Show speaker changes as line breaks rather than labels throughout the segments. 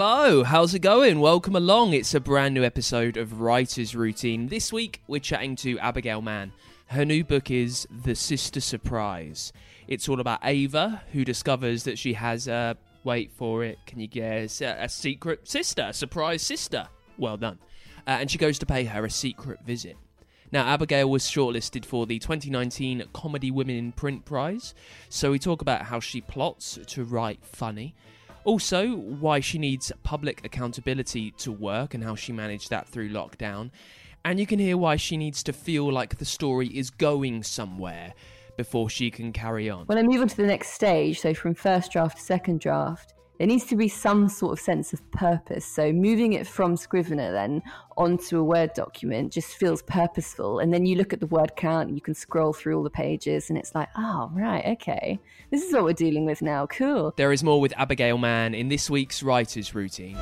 Hello, how's it going? Welcome along. It's a brand new episode of Writer's Routine. This week, we're chatting to Abigail Mann. Her new book is The Sister Surprise. It's all about Ava, who discovers that she has a, wait for it, can you guess, a, a secret sister, a surprise sister. Well done. Uh, and she goes to pay her a secret visit. Now, Abigail was shortlisted for the 2019 Comedy Women in Print Prize, so we talk about how she plots to write funny. Also, why she needs public accountability to work and how she managed that through lockdown. And you can hear why she needs to feel like the story is going somewhere before she can carry on.
When I move on to the next stage, so from first draft to second draft, there needs to be some sort of sense of purpose. So moving it from Scrivener then onto a Word document just feels purposeful. And then you look at the word count and you can scroll through all the pages and it's like, oh, right, okay. This is what we're dealing with now. Cool.
There is more with Abigail Mann in this week's Writer's Routine.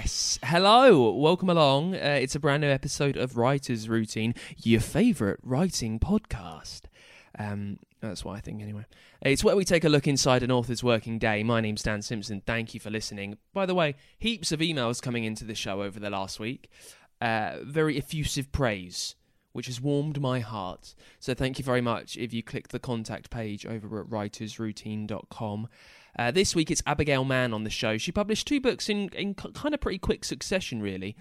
Yes. Hello. Welcome along. Uh, it's a brand new episode of Writer's Routine, your favourite writing podcast. Um, that's what I think, anyway. It's where we take a look inside an author's working day. My name's Dan Simpson. Thank you for listening. By the way, heaps of emails coming into the show over the last week. Uh, very effusive praise, which has warmed my heart. So thank you very much if you click the contact page over at writersroutine.com. Uh, this week it's Abigail Mann on the show. She published two books in, in kind of pretty quick succession, really.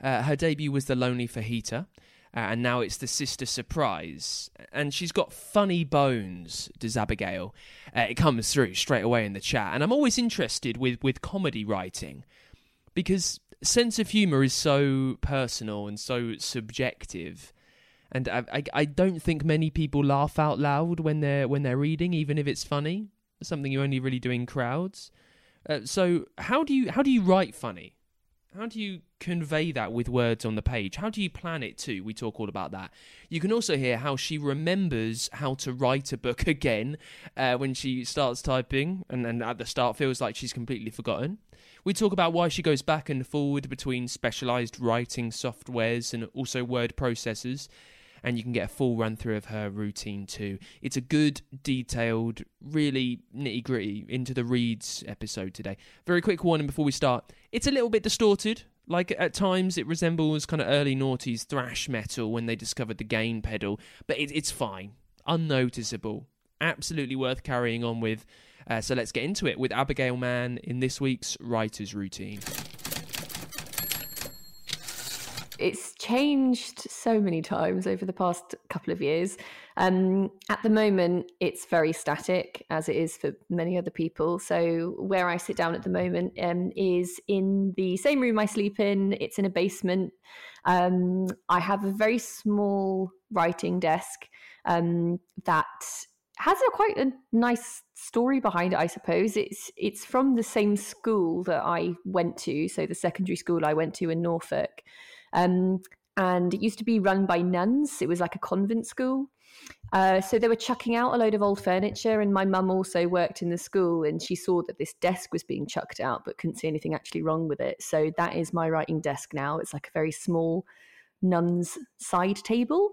Uh, her debut was The Lonely Fajita, uh, and now it's The Sister Surprise. And she's got funny bones, does Abigail. Uh, it comes through straight away in the chat. And I'm always interested with, with comedy writing because sense of humour is so personal and so subjective. And I, I, I don't think many people laugh out loud when they're when they're reading, even if it's funny something you only really do in crowds. Uh, so how do you how do you write funny? How do you convey that with words on the page? How do you plan it too? We talk all about that. You can also hear how she remembers how to write a book again uh, when she starts typing, and then at the start feels like she's completely forgotten. We talk about why she goes back and forward between specialized writing softwares and also word processors and you can get a full run through of her routine too. It's a good, detailed, really nitty gritty into the reads episode today. Very quick warning before we start it's a little bit distorted. Like at times, it resembles kind of early noughties thrash metal when they discovered the gain pedal, but it, it's fine, unnoticeable, absolutely worth carrying on with. Uh, so let's get into it with Abigail Mann in this week's Writer's Routine
it's changed so many times over the past couple of years. Um, at the moment, it's very static, as it is for many other people. So, where I sit down at the moment um, is in the same room I sleep in, it's in a basement. Um, I have a very small writing desk um, that has a quite a nice story behind it, I suppose. It's it's from the same school that I went to, so the secondary school I went to in Norfolk. Um, and it used to be run by nuns. It was like a convent school. Uh, so they were chucking out a load of old furniture, and my mum also worked in the school, and she saw that this desk was being chucked out, but couldn't see anything actually wrong with it. So that is my writing desk now. It's like a very small nun's side table.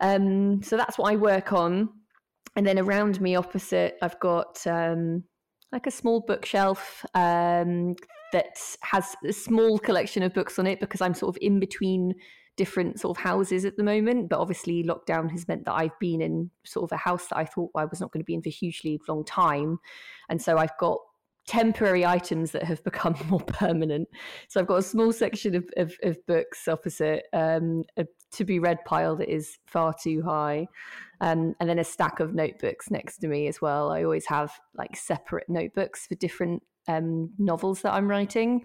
Um, so that's what I work on. and then around me opposite, I've got um, like a small bookshelf um, that has a small collection of books on it because I'm sort of in between different sort of houses at the moment. But obviously, lockdown has meant that I've been in sort of a house that I thought I was not going to be in for a hugely long time. And so I've got temporary items that have become more permanent. So I've got a small section of, of, of books opposite, um, a to be read pile that is far too high, um, and then a stack of notebooks next to me as well. I always have like separate notebooks for different um, novels that I'm writing,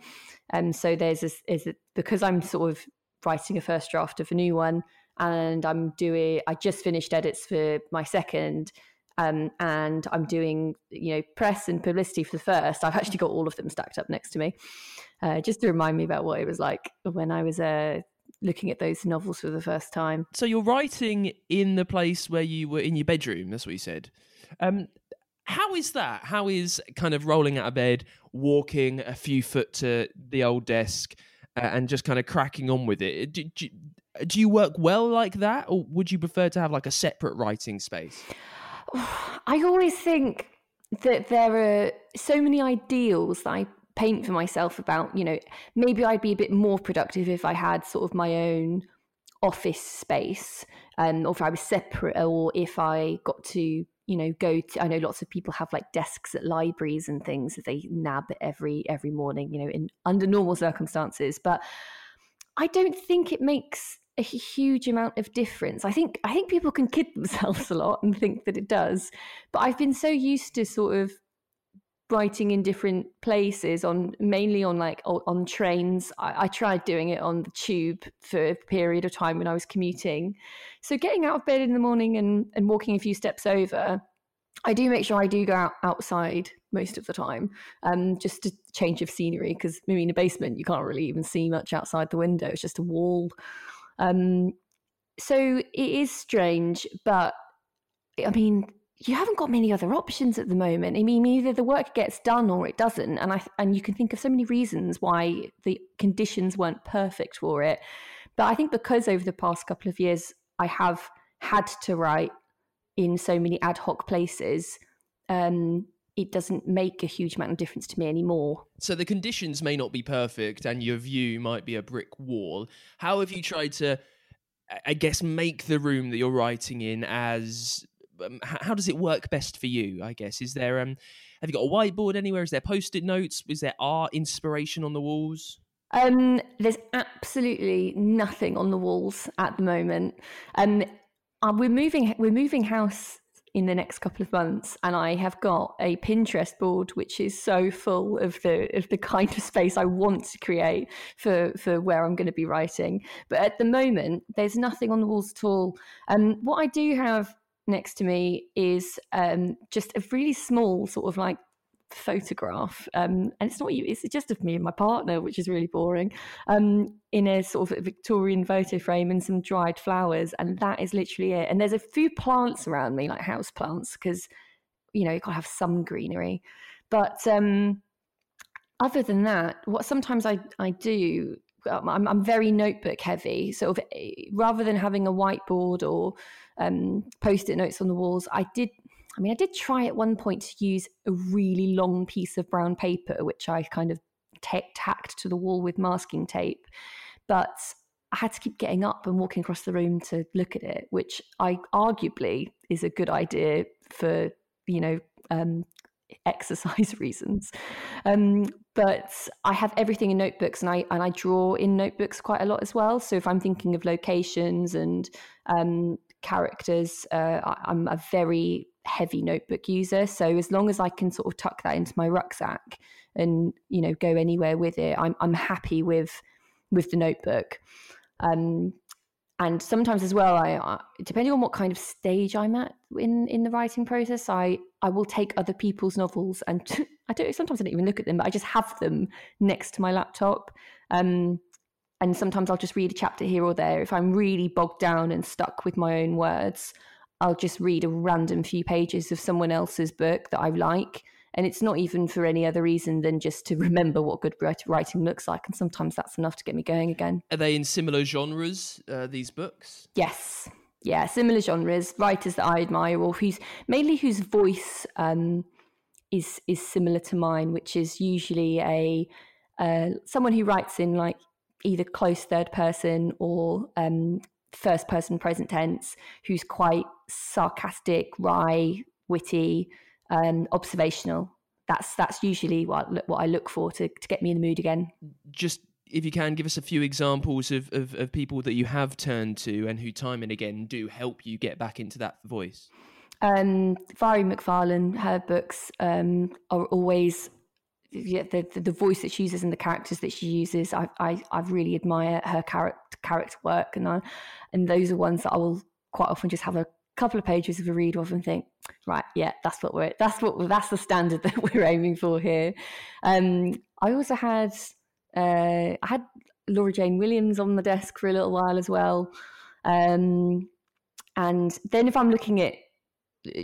and um, so there's this is it because I'm sort of writing a first draft of a new one, and I'm doing I just finished edits for my second um, and I'm doing you know press and publicity for the first. I've actually got all of them stacked up next to me, uh, just to remind me about what it was like when I was uh, looking at those novels for the first time.
So you're writing in the place where you were in your bedroom. That's what you said. Um, how is that? How is kind of rolling out of bed, walking a few foot to the old desk, uh, and just kind of cracking on with it? Do, do, do you work well like that, or would you prefer to have like a separate writing space?
I always think that there are so many ideals that I paint for myself about, you know, maybe I'd be a bit more productive if I had sort of my own office space, um, or if I was separate, or if I got to, you know, go to. I know lots of people have like desks at libraries and things that they nab every every morning, you know, in under normal circumstances. But I don't think it makes a huge amount of difference. I think I think people can kid themselves a lot and think that it does, but I've been so used to sort of writing in different places on mainly on like on trains. I, I, tried doing it on the tube for a period of time when i was commuting. So getting out of bed in the morning and, and walking a few steps over i do make sure i do go out outside most of the time um, just a change of scenery because maybe in a basement you can't really even see much outside the window. It's just a wall. Um, so it is strange, but I mean, you haven't got many other options at the moment. I mean, either the work gets done or it doesn't, and I and you can think of so many reasons why the conditions weren't perfect for it. But I think because over the past couple of years, I have had to write in so many ad hoc places. Um, it doesn't make a huge amount of difference to me anymore.
So the conditions may not be perfect and your view might be a brick wall. How have you tried to, I guess, make the room that you're writing in as. Um, how does it work best for you? I guess is there um, have you got a whiteboard anywhere? Is there post-it notes? Is there art inspiration on the walls?
Um, there's absolutely nothing on the walls at the moment. Um, uh, we're moving. We're moving house in the next couple of months and I have got a Pinterest board which is so full of the of the kind of space I want to create for for where I'm going to be writing but at the moment there's nothing on the walls at all um, what I do have next to me is um, just a really small sort of like photograph um, and it's not you it's just of me and my partner which is really boring um, in a sort of victorian photo frame and some dried flowers and that is literally it. And there's a few plants around me like house plants because you know you gotta have some greenery. But um, other than that what sometimes i i do I'm, I'm very notebook heavy sort of eh, rather than having a whiteboard or um, post-it notes on the walls i did I mean, I did try at one point to use a really long piece of brown paper, which I kind of t- tacked to the wall with masking tape. But I had to keep getting up and walking across the room to look at it, which I arguably is a good idea for, you know, um, exercise reasons. Um, but I have everything in notebooks, and I and I draw in notebooks quite a lot as well. So if I'm thinking of locations and um, characters, uh, I, I'm a very heavy notebook user. So as long as I can sort of tuck that into my rucksack and you know go anywhere with it, I'm I'm happy with with the notebook. Um, and sometimes as well, I uh, depending on what kind of stage I'm at in in the writing process, I I will take other people's novels and I don't sometimes I don't even look at them, but I just have them next to my laptop. Um, and sometimes I'll just read a chapter here or there if I'm really bogged down and stuck with my own words. I'll just read a random few pages of someone else's book that I like. And it's not even for any other reason than just to remember what good writing looks like. And sometimes that's enough to get me going again.
Are they in similar genres, uh, these books?
Yes. yeah, similar genres, writers that I admire, or whose mainly whose voice um, is is similar to mine, which is usually a uh, someone who writes in like either close third person or um, first person present tense, who's quite sarcastic, wry, witty, um, observational. That's that's usually what what I look for to, to get me in the mood again.
Just if you can give us a few examples of, of, of, people that you have turned to and who time and again do help you get back into that voice.
Um, Mhairi McFarlane, her books um, are always yeah, the, the, the voice that she uses and the characters that she uses. I I, I really admire her character character work, and I, and those are ones that I will quite often just have a couple of pages of a read of and think, right, yeah, that's what we're that's what that's the standard that we're aiming for here. Um, I also had uh, I had Laura Jane Williams on the desk for a little while as well. Um, and then if I'm looking at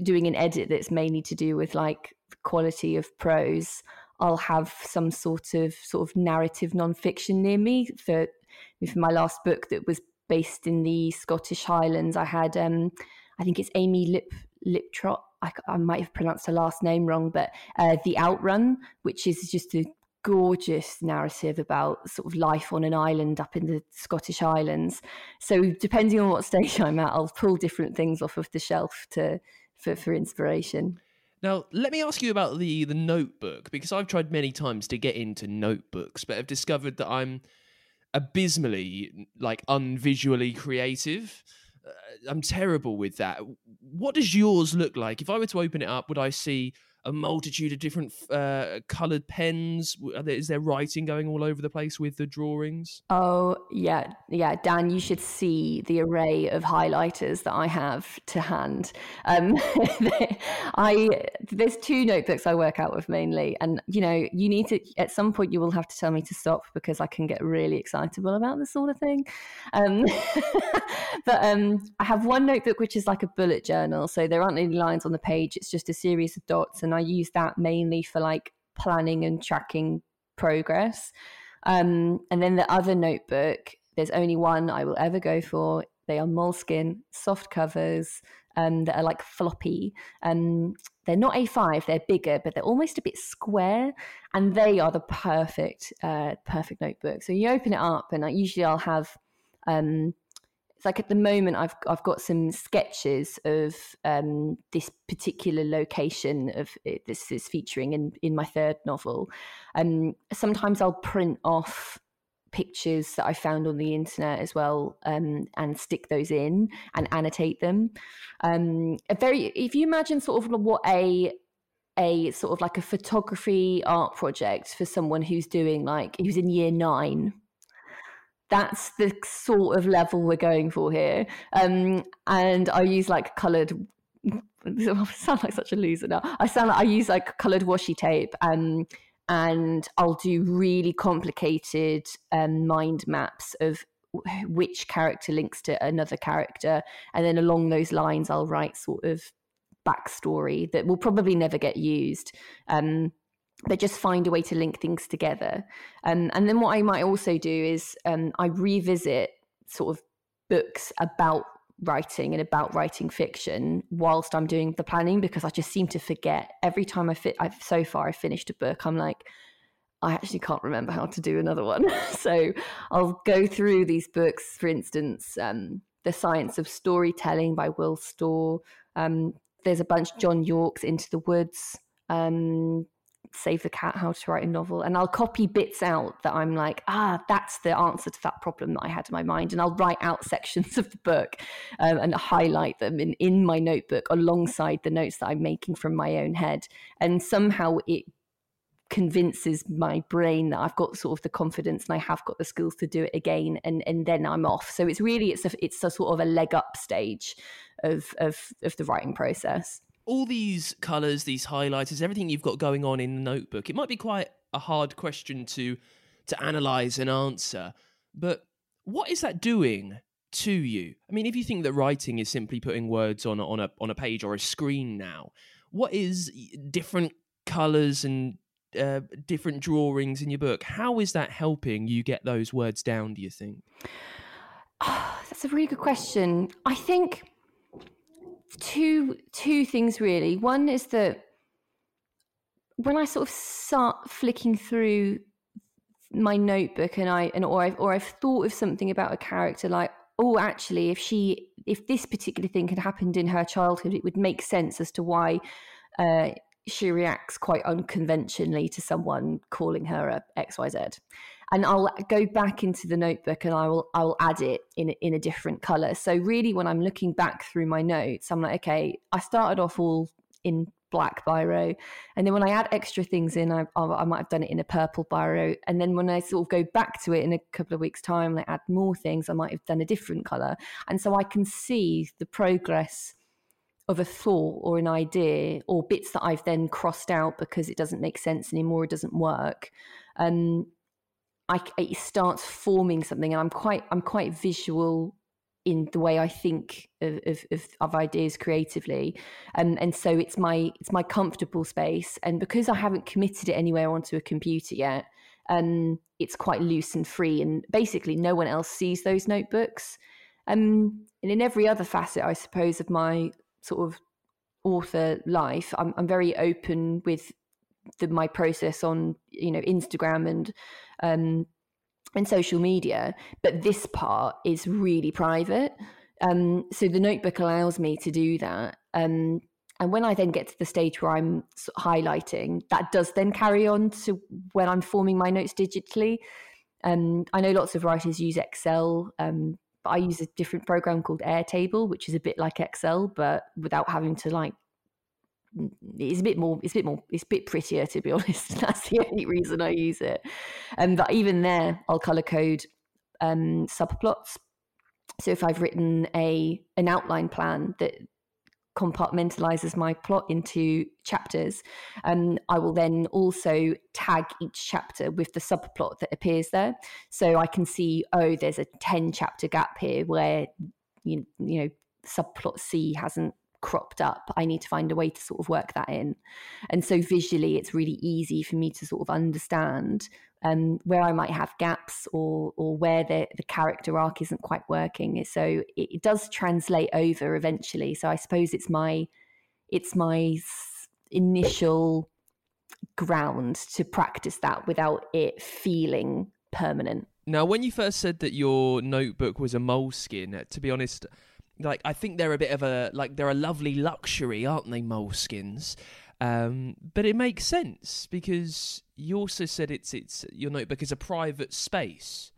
doing an edit that's mainly to do with like quality of prose, I'll have some sort of sort of narrative nonfiction near me for for my last book that was based in the Scottish Highlands. I had um, I think it's Amy Lip Liptrot. I, I might have pronounced her last name wrong, but uh, the Outrun, which is just a gorgeous narrative about sort of life on an island up in the Scottish Islands. So depending on what stage I'm at, I'll pull different things off of the shelf to for, for inspiration.
Now, let me ask you about the the notebook because I've tried many times to get into notebooks, but have discovered that I'm abysmally like unvisually creative. Uh, I'm terrible with that. What does yours look like? If I were to open it up, would I see a multitude of different uh, colored pens? Is there writing going all over the place with the drawings?
Oh, yeah. Yeah. Dan, you should see the array of highlighters that I have to hand. Um, I There's two notebooks I work out with mainly. And, you know, you need to, at some point, you will have to tell me to stop because I can get really excitable about this sort of thing. Um, but um, I have one notebook which is like a bullet journal. So there aren't any lines on the page, it's just a series of dots. And and I use that mainly for like planning and tracking progress. Um, and then the other notebook, there's only one I will ever go for. They are moleskin soft covers um, that are like floppy. Um, they're not A5, they're bigger, but they're almost a bit square. And they are the perfect, uh, perfect notebook. So you open it up, and I, usually I'll have um, it's like at the moment I've I've got some sketches of um, this particular location of it, this is featuring in in my third novel. Um, sometimes I'll print off pictures that I found on the internet as well um, and stick those in and annotate them. Um, a very if you imagine sort of what a a sort of like a photography art project for someone who's doing like who's in year nine that's the sort of level we're going for here. Um, and I use like coloured. I sound like such a loser now. I sound like I use like coloured washi tape, um, and I'll do really complicated um, mind maps of which character links to another character, and then along those lines, I'll write sort of backstory that will probably never get used. Um, but just find a way to link things together. Um, and then what I might also do is um, I revisit sort of books about writing and about writing fiction whilst I'm doing the planning because I just seem to forget every time I fit. I've so far I've finished a book. I'm like, I actually can't remember how to do another one. so I'll go through these books. For instance, um, The Science of Storytelling by Will Storr. Um, there's a bunch. John Yorke's Into the Woods. Um, Save the Cat, How to Write a Novel, and I'll copy bits out that I'm like, ah, that's the answer to that problem that I had in my mind. And I'll write out sections of the book um, and highlight them in, in my notebook alongside the notes that I'm making from my own head. And somehow it convinces my brain that I've got sort of the confidence and I have got the skills to do it again and and then I'm off. So it's really it's a it's a sort of a leg up stage of of of the writing process
all these colors, these highlighters, everything you've got going on in the notebook, it might be quite a hard question to to analyze and answer. But what is that doing to you? I mean, if you think that writing is simply putting words on on a on a page or a screen now, what is different colors and uh, different drawings in your book? How is that helping you get those words down? Do you think?
Oh, that's a really good question. I think two two things really. One is that when I sort of start flicking through my notebook and I and or I've or I've thought of something about a character like oh actually if she if this particular thing had happened in her childhood it would make sense as to why uh, she reacts quite unconventionally to someone calling her a xyz and I'll go back into the notebook and I will I will add it in in a different color. So really, when I'm looking back through my notes, I'm like, okay, I started off all in black biro, and then when I add extra things in, I, I might have done it in a purple biro, and then when I sort of go back to it in a couple of weeks' time, and I add more things, I might have done a different color, and so I can see the progress of a thought or an idea or bits that I've then crossed out because it doesn't make sense anymore, it doesn't work. Um, I, it starts forming something, and I'm quite I'm quite visual in the way I think of, of, of, ideas creatively, and and so it's my it's my comfortable space, and because I haven't committed it anywhere onto a computer yet, um, it's quite loose and free, and basically no one else sees those notebooks. Um, and in every other facet, I suppose, of my sort of author life, I'm, I'm very open with the, my process on you know Instagram and um, and social media, but this part is really private. Um, so the notebook allows me to do that. Um, and when I then get to the stage where I'm highlighting, that does then carry on to when I'm forming my notes digitally. Um, I know lots of writers use Excel, um, but I use a different program called Airtable, which is a bit like Excel, but without having to like it's a bit more it's a bit more it's a bit prettier to be honest. That's the only reason i use it. And but even there i'll color code um subplots. So if i've written a an outline plan that compartmentalizes my plot into chapters and um, i will then also tag each chapter with the subplot that appears there. So i can see oh there's a 10 chapter gap here where you, you know subplot c hasn't cropped up. I need to find a way to sort of work that in. And so visually, it's really easy for me to sort of understand um, where I might have gaps or or where the, the character arc isn't quite working. So it, it does translate over eventually. So I suppose it's my it's my initial ground to practice that without it feeling permanent.
Now, when you first said that your notebook was a moleskin, to be honest, like I think they're a bit of a like they're a lovely luxury, aren't they, moleskins? Um, but it makes sense because you also said it's it's your notebook is a private space,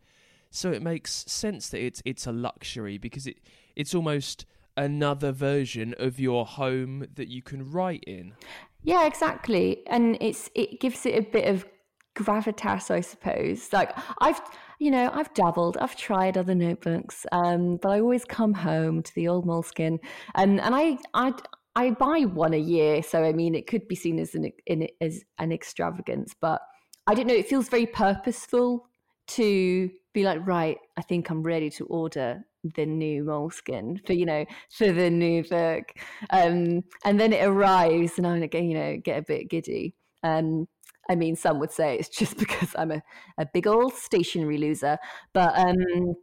so it makes sense that it's it's a luxury because it it's almost another version of your home that you can write in.
Yeah, exactly, and it's it gives it a bit of gravitas, I suppose. Like I've, you know, I've dabbled, I've tried other notebooks, um, but I always come home to the old moleskin, and and I I I buy one a year, so I mean it could be seen as an as an extravagance, but I don't know. It feels very purposeful to be like, right, I think I'm ready to order the new moleskin for you know for the new book, um, and then it arrives, and I'm gonna you know get a bit giddy. Um, I mean, some would say it's just because I'm a, a big old stationary loser, but um,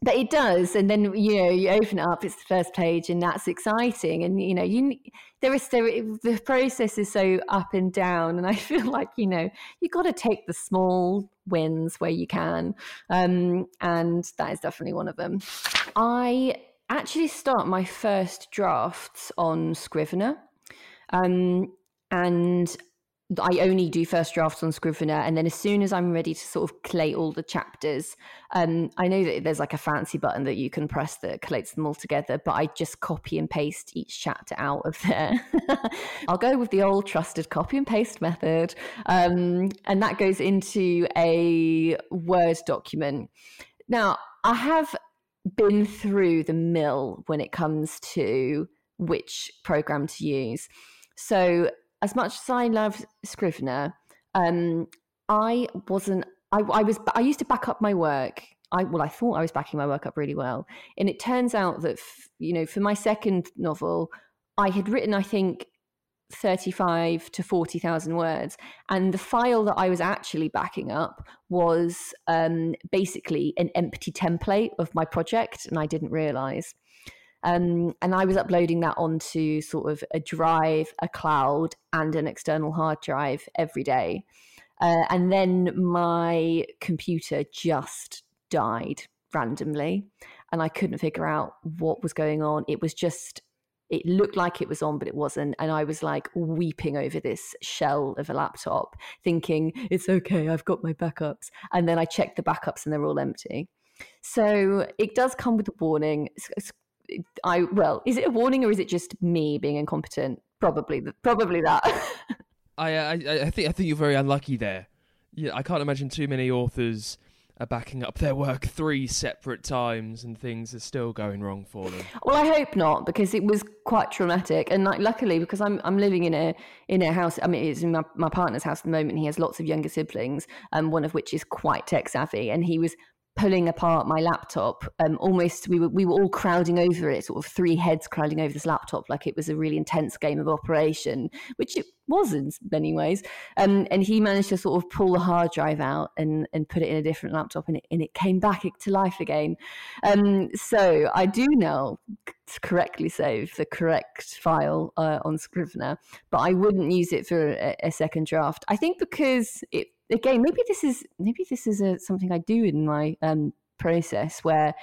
but it does. And then you know you open it up, it's the first page, and that's exciting. And you know you there is there the process is so up and down, and I feel like you know you got to take the small wins where you can, um, and that is definitely one of them. I actually start my first drafts on Scrivener. Um, and I only do first drafts on Scrivener, and then as soon as I'm ready to sort of collate all the chapters, um, I know that there's like a fancy button that you can press that collates them all together, but I just copy and paste each chapter out of there. I'll go with the old trusted copy and paste method, um, and that goes into a Word document. Now, I have been through the mill when it comes to which program to use. So as much as I love Scrivener, um, I wasn't. I, I was. I used to back up my work. I well, I thought I was backing my work up really well, and it turns out that f- you know, for my second novel, I had written, I think, thirty-five to forty thousand words, and the file that I was actually backing up was um, basically an empty template of my project, and I didn't realize. Um, and I was uploading that onto sort of a drive, a cloud, and an external hard drive every day. Uh, and then my computer just died randomly, and I couldn't figure out what was going on. It was just, it looked like it was on, but it wasn't. And I was like weeping over this shell of a laptop, thinking, it's okay, I've got my backups. And then I checked the backups and they're all empty. So it does come with a warning. I well, is it a warning or is it just me being incompetent? Probably, probably that.
I, I I think I think you're very unlucky there. Yeah, I can't imagine too many authors are backing up their work three separate times and things are still going wrong for them.
Well, I hope not because it was quite traumatic. And like, luckily, because I'm I'm living in a in a house. I mean, it's in my, my partner's house at the moment. He has lots of younger siblings, um, one of which is quite tech savvy, and he was pulling apart my laptop. Um, almost, we were we were all crowding over it, sort of three heads crowding over this laptop, like it was a really intense game of operation, which it was in many ways. Um, and he managed to sort of pull the hard drive out and and put it in a different laptop, and it, and it came back to life again. Um, so I do now correctly save the correct file uh, on Scrivener, but I wouldn't use it for a, a second draft. I think because it again, maybe this is maybe this is a, something I do in my um, process where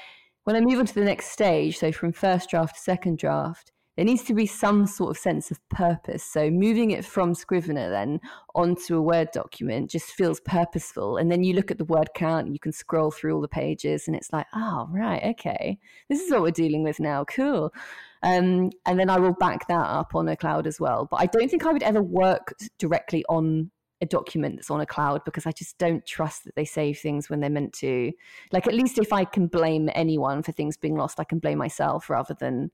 when I move on to the next stage, so from first draft to second draft, there needs to be some sort of sense of purpose. So moving it from Scrivener then onto a Word document just feels purposeful. And then you look at the word count, you can scroll through all the pages, and it's like, oh right, okay, this is what we're dealing with now. Cool. Um, and then I will back that up on a cloud as well. But I don't think I would ever work directly on a document that's on a cloud because I just don't trust that they save things when they're meant to. Like, at least if I can blame anyone for things being lost, I can blame myself rather than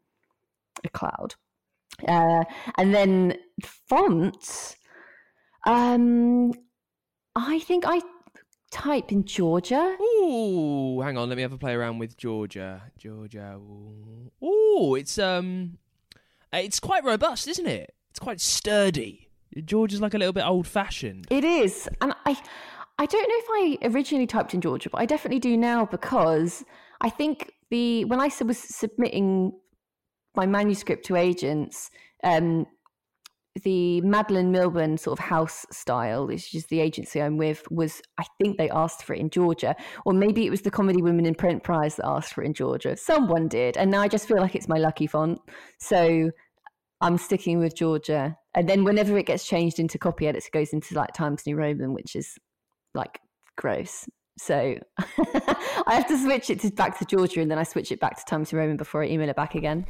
a cloud. Uh, and then fonts, um, I think I type in Georgia.
Ooh, hang on, let me have a play around with Georgia. Georgia. Ooh, it's um, it's quite robust, isn't it? It's quite sturdy. George is like a little bit old fashioned.
It is, and I, I don't know if I originally typed in Georgia, but I definitely do now because I think the when I was submitting my manuscript to agents, um, the Madeleine Milburn sort of house style, which is the agency I'm with, was I think they asked for it in Georgia, or maybe it was the Comedy Women in Print Prize that asked for it in Georgia. Someone did, and now I just feel like it's my lucky font. So I'm sticking with Georgia. And then whenever it gets changed into copy edits, it goes into like Times New Roman, which is like gross. So I have to switch it to, back to Georgia and then I switch it back to Times New Roman before I email it back again.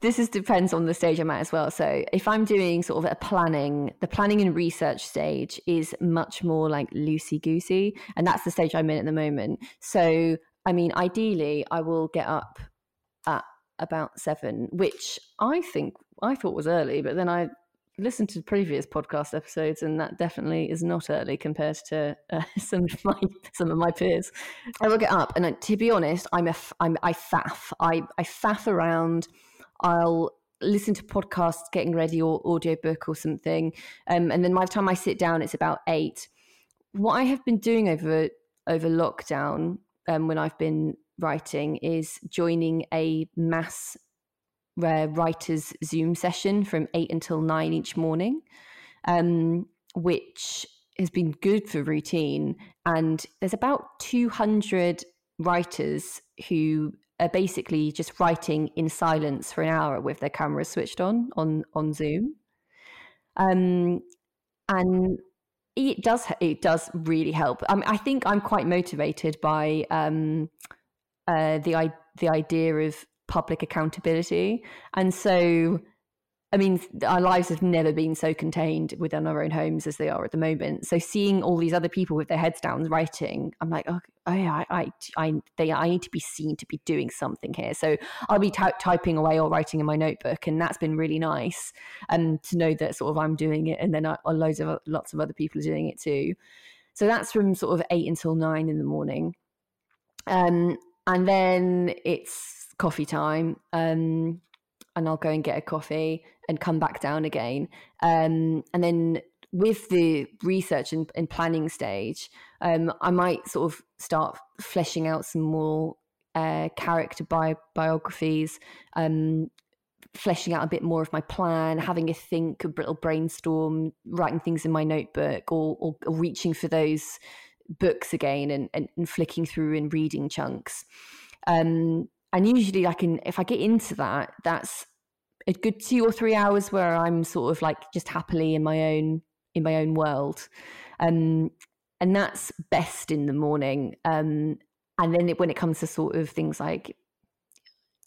This is depends on the stage I'm at as well. So if I'm doing sort of a planning, the planning and research stage is much more like loosey goosey, and that's the stage I'm in at the moment. So I mean, ideally, I will get up at about seven, which I think I thought was early, but then I listened to previous podcast episodes, and that definitely is not early compared to uh, some of my some of my peers. I will get up, and to be honest, I'm a I'm I faff. I I faff around. I'll listen to podcasts getting ready or audiobook or something, um, and then by the time I sit down, it's about eight. What I have been doing over over lockdown, um, when I've been writing is joining a mass uh, writers Zoom session from eight until nine each morning, um, which has been good for routine. And there's about 200 writers who are basically just writing in silence for an hour with their cameras switched on on on Zoom. Um, and it does it does really help. I think I'm quite motivated by um, uh, the the idea of public accountability, and so I mean, our lives have never been so contained within our own homes as they are at the moment. So seeing all these other people with their heads down writing, I'm like, oh, oh yeah, I, I, I, they, I need to be seen to be doing something here. So I'll be ty- typing away or writing in my notebook, and that's been really nice. And um, to know that sort of I'm doing it, and then I, uh, loads of lots of other people are doing it too. So that's from sort of eight until nine in the morning. Um, and then it's coffee time. Um, and I'll go and get a coffee and come back down again. Um, and then with the research and, and planning stage, um, I might sort of start fleshing out some more uh, character bi- biographies, um, fleshing out a bit more of my plan, having a think, a little brainstorm, writing things in my notebook, or, or, or reaching for those books again and, and, and, flicking through and reading chunks. Um, and usually, I can if I get into that, that's a good two or three hours where I'm sort of like just happily in my own in my own world. Um, and that's best in the morning. Um, and then it, when it comes to sort of things like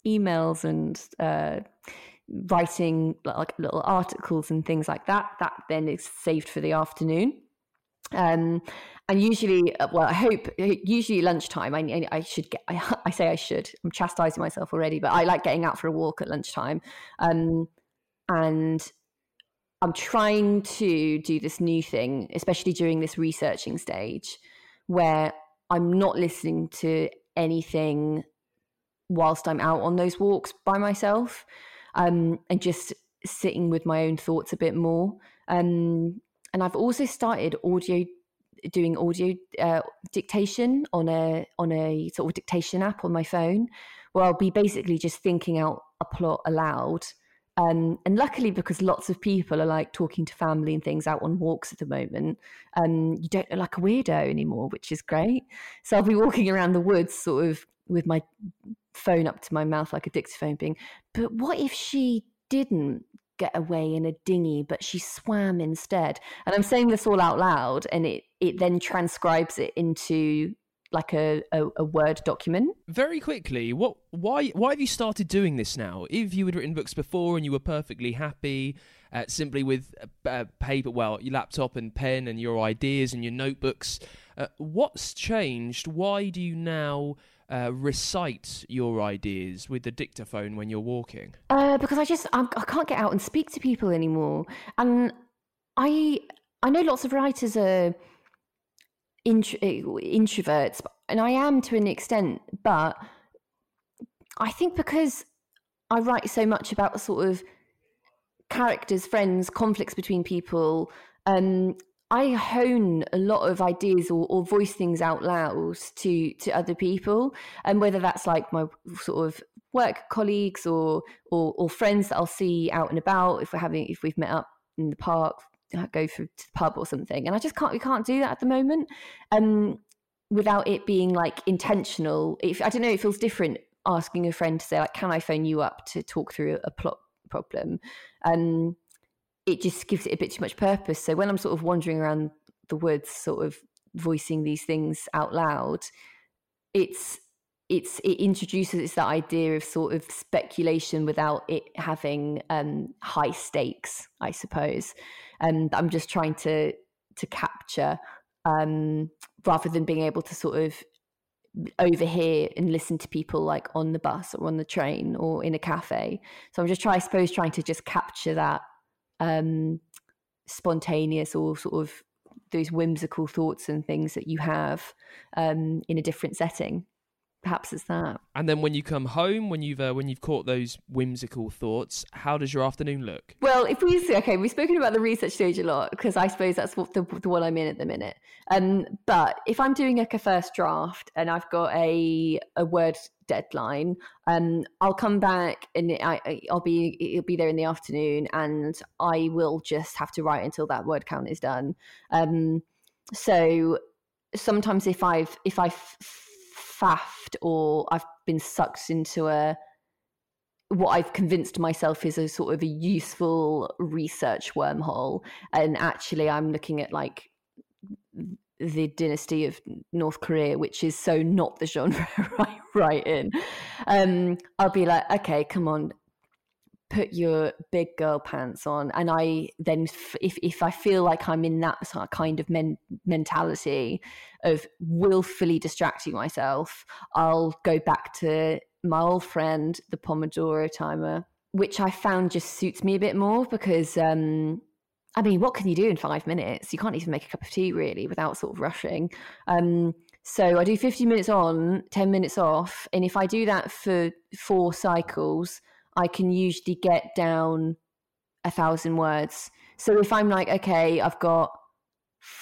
emails and uh, writing like little articles and things like that, that then is saved for the afternoon. Um, and usually, uh, well, I hope usually lunchtime. I, I should get. I, I, say I should. I'm chastising myself already, but I like getting out for a walk at lunchtime. Um, and I'm trying to do this new thing, especially during this researching stage, where I'm not listening to anything whilst I'm out on those walks by myself, um, and just sitting with my own thoughts a bit more. Um, and I've also started audio doing audio uh, dictation on a on a sort of dictation app on my phone, where I'll be basically just thinking out a plot aloud um, and luckily, because lots of people are like talking to family and things out on walks at the moment, um, you don't look like a weirdo anymore, which is great. So I'll be walking around the woods, sort of with my phone up to my mouth like a dictaphone, being, but what if she didn't get away in a dinghy, but she swam instead? And I'm saying this all out loud, and it it then transcribes it into like a, a, a, word document.
Very quickly, what why why have you started doing this now? If you had written books before and you were perfectly happy uh, simply with uh, paper, well, your laptop and pen and your ideas and your notebooks, uh, what's changed? Why do you now? Uh, recite your ideas with the dictaphone when you're walking?
Uh, because I just I'm, I can not get out and speak to people anymore, and I I know lots of writers are intro- eh, introverts, and I am to an extent, but I think because I write so much about sort of characters, friends, conflicts between people, um, I hone a lot of ideas or, or, voice things out loud to to other people, and whether that's like my sort of work colleagues or, or or friends that I'll see out and about if we're having if we've met up in the park go for, to the pub or something. And I just can't, we can't do that at the moment um, without it being like intentional. If I don't know, it feels different asking a friend to say like, can I phone you up to talk through a plot problem? Um, it just gives it a bit too much purpose. So when I'm sort of wandering around the woods, sort of voicing these things out loud, it's it's it introduces it's that idea of sort of speculation without it having um, high stakes, I suppose. And I'm just trying to to capture um, rather than being able to sort of overhear and listen to people like on the bus or on the train or in a cafe. So I'm just trying, I suppose, trying to just capture that um, spontaneous or sort of those whimsical thoughts and things that you have um, in a different setting perhaps it's that.
And then when you come home, when you've uh, when you've caught those whimsical thoughts, how does your afternoon look?
Well, if we okay, we've spoken about the research stage a lot because I suppose that's what the, the one I'm in at the minute. Um, but if I'm doing like a first draft and I've got a a word deadline, um, I'll come back and I I'll be it'll be there in the afternoon, and I will just have to write until that word count is done. Um, so sometimes if I've if I've faffed or I've been sucked into a what I've convinced myself is a sort of a useful research wormhole. And actually, I'm looking at like the dynasty of North Korea, which is so not the genre I write in. Um, I'll be like, okay, come on, put your big girl pants on and i then if if i feel like i'm in that kind of men- mentality of willfully distracting myself i'll go back to my old friend the pomodoro timer which i found just suits me a bit more because um i mean what can you do in five minutes you can't even make a cup of tea really without sort of rushing um so I do 50 minutes on, 10 minutes off. And if I do that for four cycles, I can usually get down a thousand words. So if I'm like, okay, I've got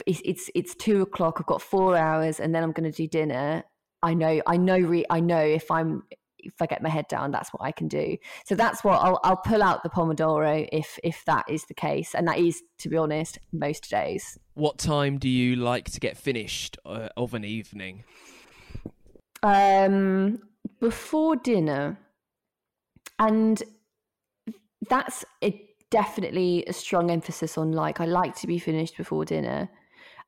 it's it's, it's two o'clock, I've got four hours, and then I'm going to do dinner. I know, I know, re- I know if I'm if I get my head down, that's what I can do. So that's what I'll I'll pull out the Pomodoro if if that is the case, and that is, to be honest, most days.
What time do you like to get finished uh, of an evening?
Um, before dinner, and that's it. Definitely a strong emphasis on like I like to be finished before dinner.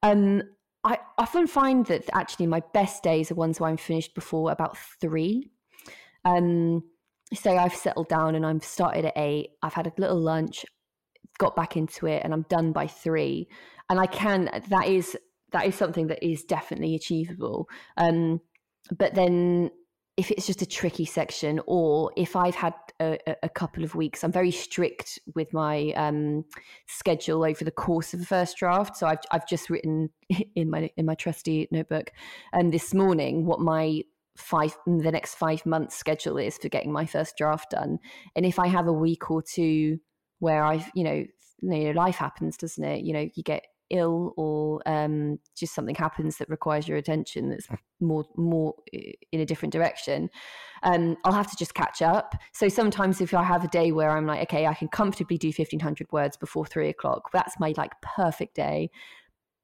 Um, I often find that actually my best days are ones where I'm finished before about three. Um, say I've settled down and I'm started at eight. I've had a little lunch, got back into it, and I'm done by three. And I can. That is that is something that is definitely achievable. Um, but then if it's just a tricky section or if I've had a, a, couple of weeks, I'm very strict with my um, schedule over the course of the first draft. So I've I've just written in my in my trusty notebook and um, this morning what my five the next five months schedule is for getting my first draft done. And if I have a week or two where I've you know you know life happens, doesn't it? You know you get ill or um, just something happens that requires your attention that's more more in a different direction um, i'll have to just catch up so sometimes if i have a day where i'm like okay i can comfortably do 1500 words before three o'clock that's my like perfect day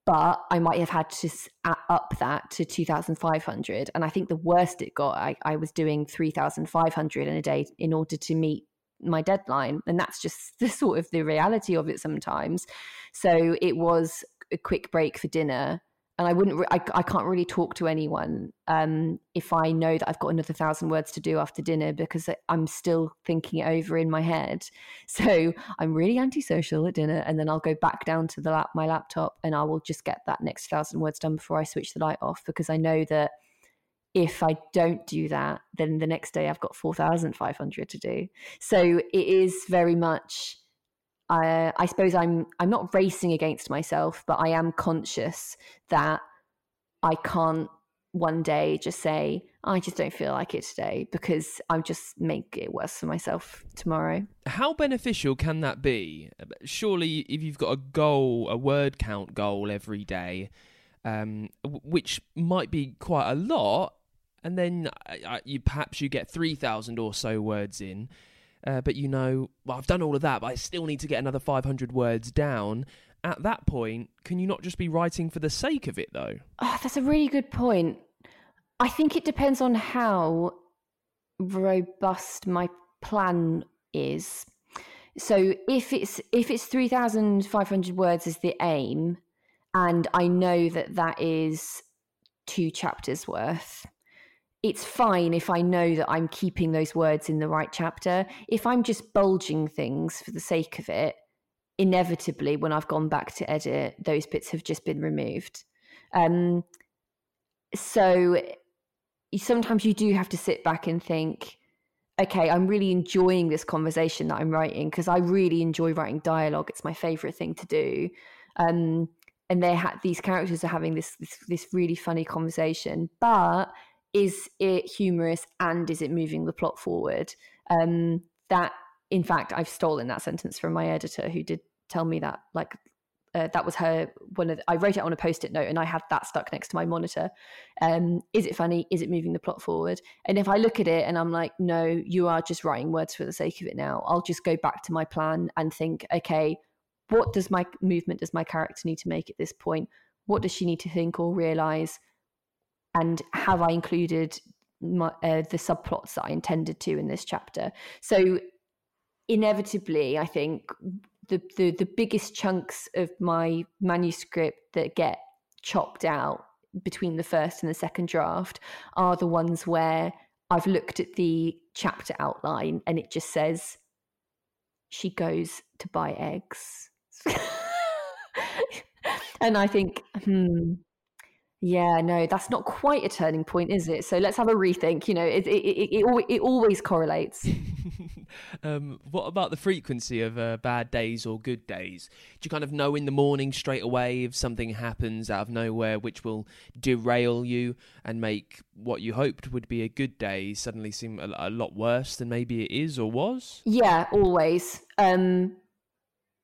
but I might have had to up that to 2,500. And I think the worst it got, I, I was doing 3,500 in a day in order to meet my deadline and that's just the sort of the reality of it sometimes. So it was a quick break for dinner and i wouldn't re- I, I can't really talk to anyone um, if i know that i've got another thousand words to do after dinner because i'm still thinking it over in my head. So i'm really antisocial at dinner and then i'll go back down to the lap my laptop and i will just get that next thousand words done before i switch the light off because i know that if I don't do that, then the next day I've got 4,500 to do. So it is very much, uh, I suppose I'm, I'm not racing against myself, but I am conscious that I can't one day just say, I just don't feel like it today because I just make it worse for myself tomorrow.
How beneficial can that be? Surely, if you've got a goal, a word count goal every day, um, which might be quite a lot, and then uh, you perhaps you get 3000 or so words in. Uh, but you know well i've done all of that but i still need to get another 500 words down. At that point can you not just be writing for the sake of it though?
Oh, that's a really good point. I think it depends on how robust my plan is. So if it's if it's 3500 words is the aim and i know that that is two chapters worth it's fine if I know that I'm keeping those words in the right chapter. If I'm just bulging things for the sake of it, inevitably, when I've gone back to edit, those bits have just been removed. Um, so sometimes you do have to sit back and think, okay, I'm really enjoying this conversation that I'm writing because I really enjoy writing dialogue. It's my favorite thing to do. Um, and they had these characters are having this, this this really funny conversation, but is it humorous and is it moving the plot forward? Um, that, in fact, I've stolen that sentence from my editor who did tell me that. Like, uh, that was her one of the, I wrote it on a post-it note and I had that stuck next to my monitor. Um, is it funny? Is it moving the plot forward? And if I look at it and I'm like, no, you are just writing words for the sake of it now. I'll just go back to my plan and think, okay, what does my movement does my character need to make at this point? What does she need to think or realize? And have I included my, uh, the subplots that I intended to in this chapter? So inevitably, I think the, the the biggest chunks of my manuscript that get chopped out between the first and the second draft are the ones where I've looked at the chapter outline and it just says she goes to buy eggs. and I think, hmm, yeah, no, that's not quite a turning point, is it? So let's have a rethink. You know, it it it, it, it always correlates.
um, what about the frequency of uh, bad days or good days? Do you kind of know in the morning straight away if something happens out of nowhere which will derail you and make what you hoped would be a good day suddenly seem a, a lot worse than maybe it is or was?
Yeah, always. Um,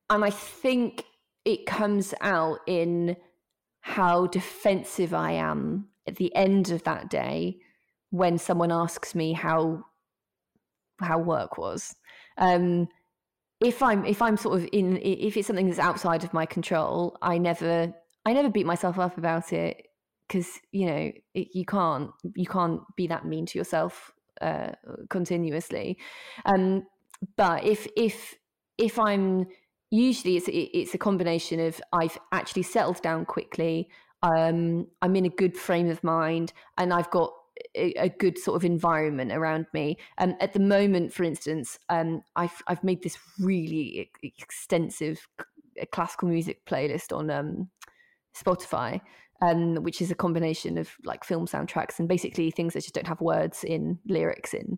and I think it comes out in how defensive I am at the end of that day when someone asks me how how work was. Um, if I'm if I'm sort of in if it's something that's outside of my control, I never I never beat myself up about it because you know it, you can't you can't be that mean to yourself uh, continuously. Um, but if if if I'm usually it's it's a combination of I've actually settled down quickly. Um, I'm in a good frame of mind, and I've got a, a good sort of environment around me. Um, at the moment, for instance, um, I've I've made this really extensive classical music playlist on um, Spotify, um, which is a combination of like film soundtracks and basically things that just don't have words in lyrics in.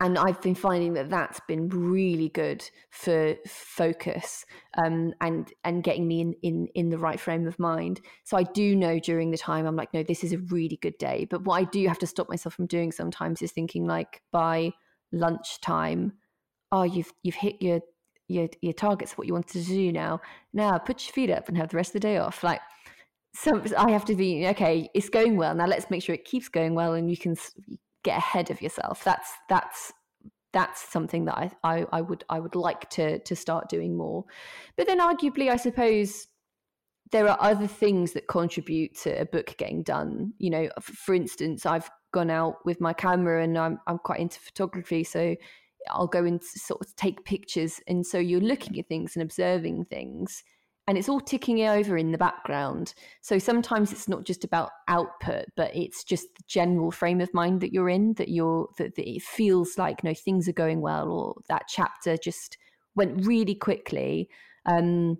And I've been finding that that's been really good for focus um, and and getting me in, in in the right frame of mind. So I do know during the time I'm like, no, this is a really good day. But what I do have to stop myself from doing sometimes is thinking like by lunchtime, oh, you've you've hit your your your targets, what you wanted to do now. Now put your feet up and have the rest of the day off. Like so I have to be okay. It's going well now. Let's make sure it keeps going well, and you can get ahead of yourself. That's that's that's something that I, I, I would I would like to to start doing more. But then arguably, I suppose there are other things that contribute to a book getting done. You know, for instance, I've gone out with my camera and I'm I'm quite into photography, so I'll go and sort of take pictures, and so you're looking at things and observing things and it's all ticking over in the background. So sometimes it's not just about output, but it's just the general frame of mind that you're in, that you're that, that it feels like no things are going well, or that chapter just went really quickly. Um,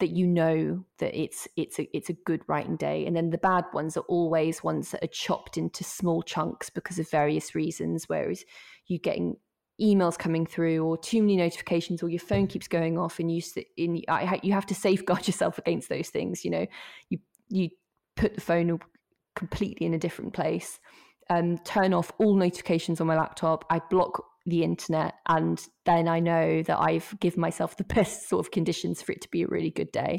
that you know that it's it's a it's a good writing day, and then the bad ones are always ones that are chopped into small chunks because of various reasons. Whereas you getting emails coming through or too many notifications or your phone keeps going off and you in you have to safeguard yourself against those things you know? You you put the phone completely in a different place. Um, turn off all notifications on my laptop. I block the internet and then i know that i've given myself the best sort of conditions for it to be a really good day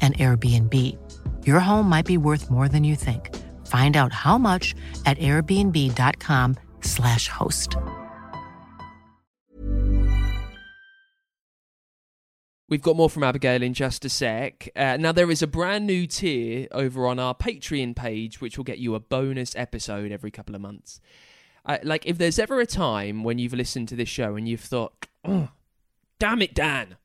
an Airbnb. Your home might be worth more than you think. Find out how much at airbnb.com/slash host.
We've got more from Abigail in just a sec. Uh, now, there is a brand new tier over on our Patreon page, which will get you a bonus episode every couple of months. Uh, like, if there's ever a time when you've listened to this show and you've thought, oh, damn it, Dan,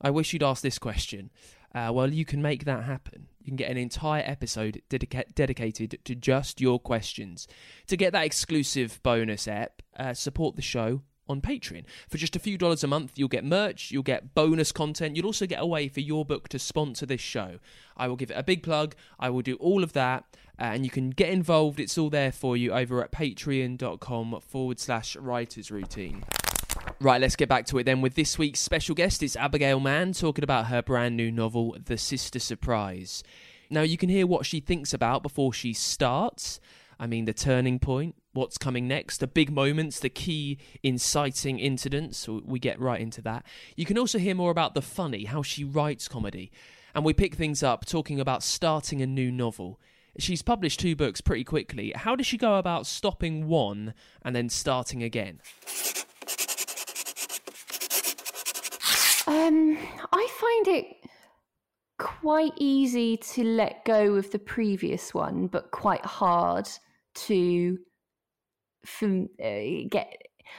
I wish you'd ask this question. Uh, well, you can make that happen. You can get an entire episode dedica- dedicated to just your questions. To get that exclusive bonus app, uh, support the show on Patreon. For just a few dollars a month, you'll get merch, you'll get bonus content, you'll also get a way for your book to sponsor this show. I will give it a big plug, I will do all of that, uh, and you can get involved. It's all there for you over at patreon.com forward slash writers routine. Right, let's get back to it then with this week's special guest. It's Abigail Mann talking about her brand new novel, The Sister Surprise. Now, you can hear what she thinks about before she starts. I mean, the turning point, what's coming next, the big moments, the key inciting incidents. We get right into that. You can also hear more about the funny, how she writes comedy. And we pick things up talking about starting a new novel. She's published two books pretty quickly. How does she go about stopping one and then starting again?
Um, I find it quite easy to let go of the previous one, but quite hard to from, uh, get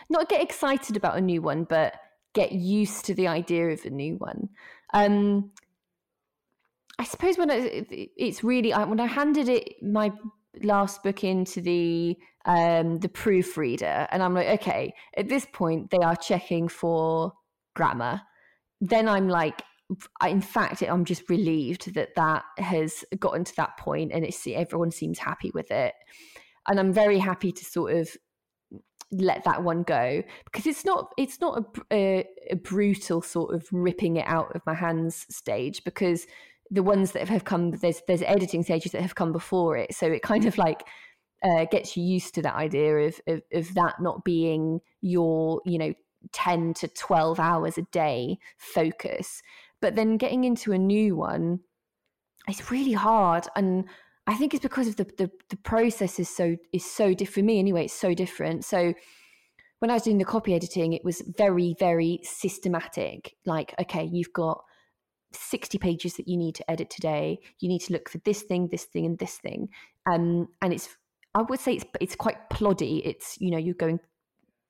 not get excited about a new one, but get used to the idea of a new one. Um, I suppose when I, it's really when I handed it my last book into the um, the proofreader, and I'm like, okay, at this point they are checking for grammar. Then I'm like, in fact, I'm just relieved that that has gotten to that point, and it's everyone seems happy with it, and I'm very happy to sort of let that one go because it's not it's not a, a, a brutal sort of ripping it out of my hands stage because the ones that have come there's there's editing stages that have come before it. So it kind of like uh, gets you used to that idea of, of, of that not being your you know 10 to 12 hours a day focus but then getting into a new one, it's really hard. And I think it's because of the, the, the process is so is so different for me anyway, it's so different. So when I was doing the copy editing, it was very, very systematic. Like, okay, you've got 60 pages that you need to edit today. You need to look for this thing, this thing, and this thing. Um, and it's I would say it's it's quite ploddy. It's you know, you're going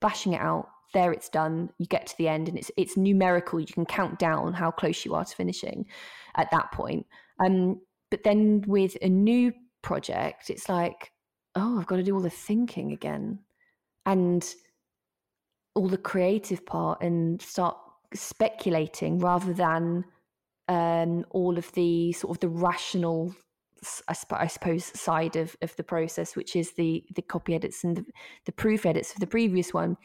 bashing it out there it's done you get to the end and it's it's numerical you can count down how close you are to finishing at that point um but then with a new project it's like oh i've got to do all the thinking again and all the creative part and start speculating rather than um all of the sort of the rational I, suppose side of, of the process, which is the the copy edits and the, the proof edits of the previous one.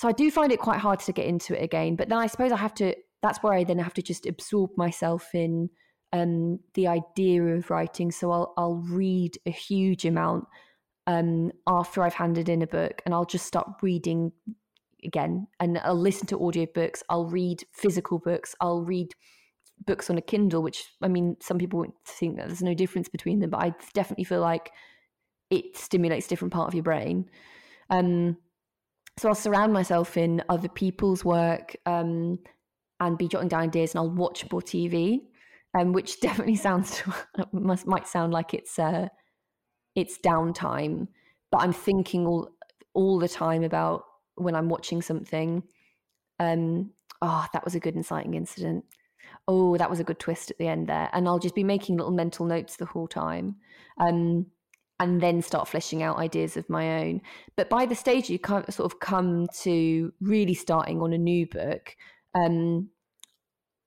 So I do find it quite hard to get into it again. But then I suppose I have to. That's where I then have to just absorb myself in um, the idea of writing. So I'll I'll read a huge amount um, after I've handed in a book, and I'll just start reading again, and I'll listen to audiobooks. I'll read physical books. I'll read books on a Kindle, which I mean, some people think that there's no difference between them, but I definitely feel like it stimulates a different part of your brain. Um, so I'll surround myself in other people's work um, and be jotting down ideas, and I'll watch more TV, um, which definitely sounds must might sound like it's uh, it's downtime, but I'm thinking all all the time about when I'm watching something. Um, oh, that was a good inciting incident. Oh, that was a good twist at the end there, and I'll just be making little mental notes the whole time. Um, and then start fleshing out ideas of my own. But by the stage you of sort of come to really starting on a new book, um,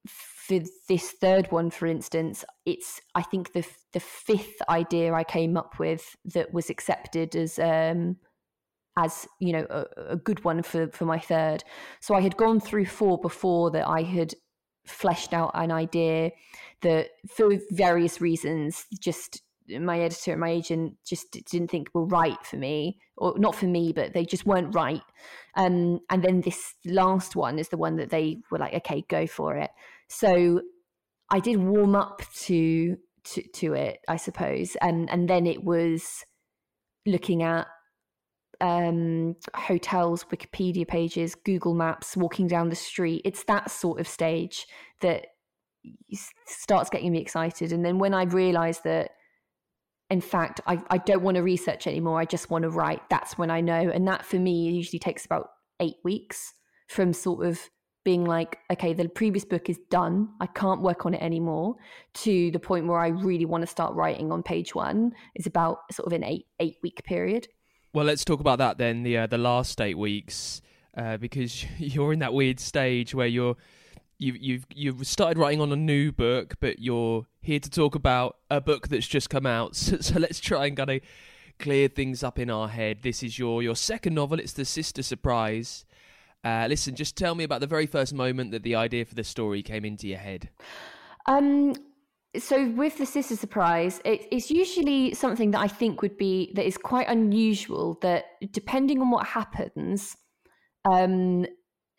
for this third one, for instance, it's I think the the fifth idea I came up with that was accepted as um, as you know a, a, good one for for my third. So I had gone through four before that I had fleshed out an idea that for various reasons just my editor and my agent just didn't think were right for me or not for me but they just weren't right. Um, and then this last one is the one that they were like okay go for it. So i did warm up to to, to it i suppose and and then it was looking at um, hotels wikipedia pages google maps walking down the street. It's that sort of stage that starts getting me excited. And then when i realized that in fact, I, I don't want to research anymore. I just want to write. That's when I know. And that for me usually takes about eight weeks from sort of being like, okay, the previous book is done. I can't work on it anymore to the point where I really want to start writing on page one is about sort of an eight eight week period.
Well, let's talk about that then. The uh, the last eight weeks. uh, because you're in that weird stage where you're you you've you've started writing on a new book, but you're here to talk about a book that's just come out. So, so let's try and kind of clear things up in our head. This is your your second novel. It's the Sister Surprise. Uh, listen, just tell me about the very first moment that the idea for the story came into your head.
Um, so with the sister surprise, it, it's usually something that I think would be that is quite unusual. That depending on what happens, um,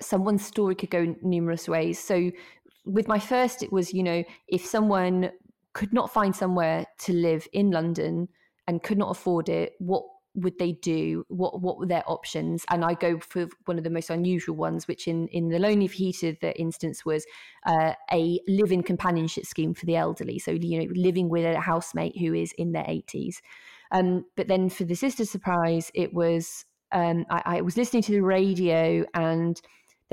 someone's story could go numerous ways. So with my first, it was you know if someone could not find somewhere to live in London and could not afford it, what would they do? What what were their options? And I go for one of the most unusual ones, which in in the Lonely Fajita, the instance was uh, a live-in companionship scheme for the elderly. So you know, living with a housemate who is in their eighties. Um, but then for the sister surprise, it was um, I, I was listening to the radio and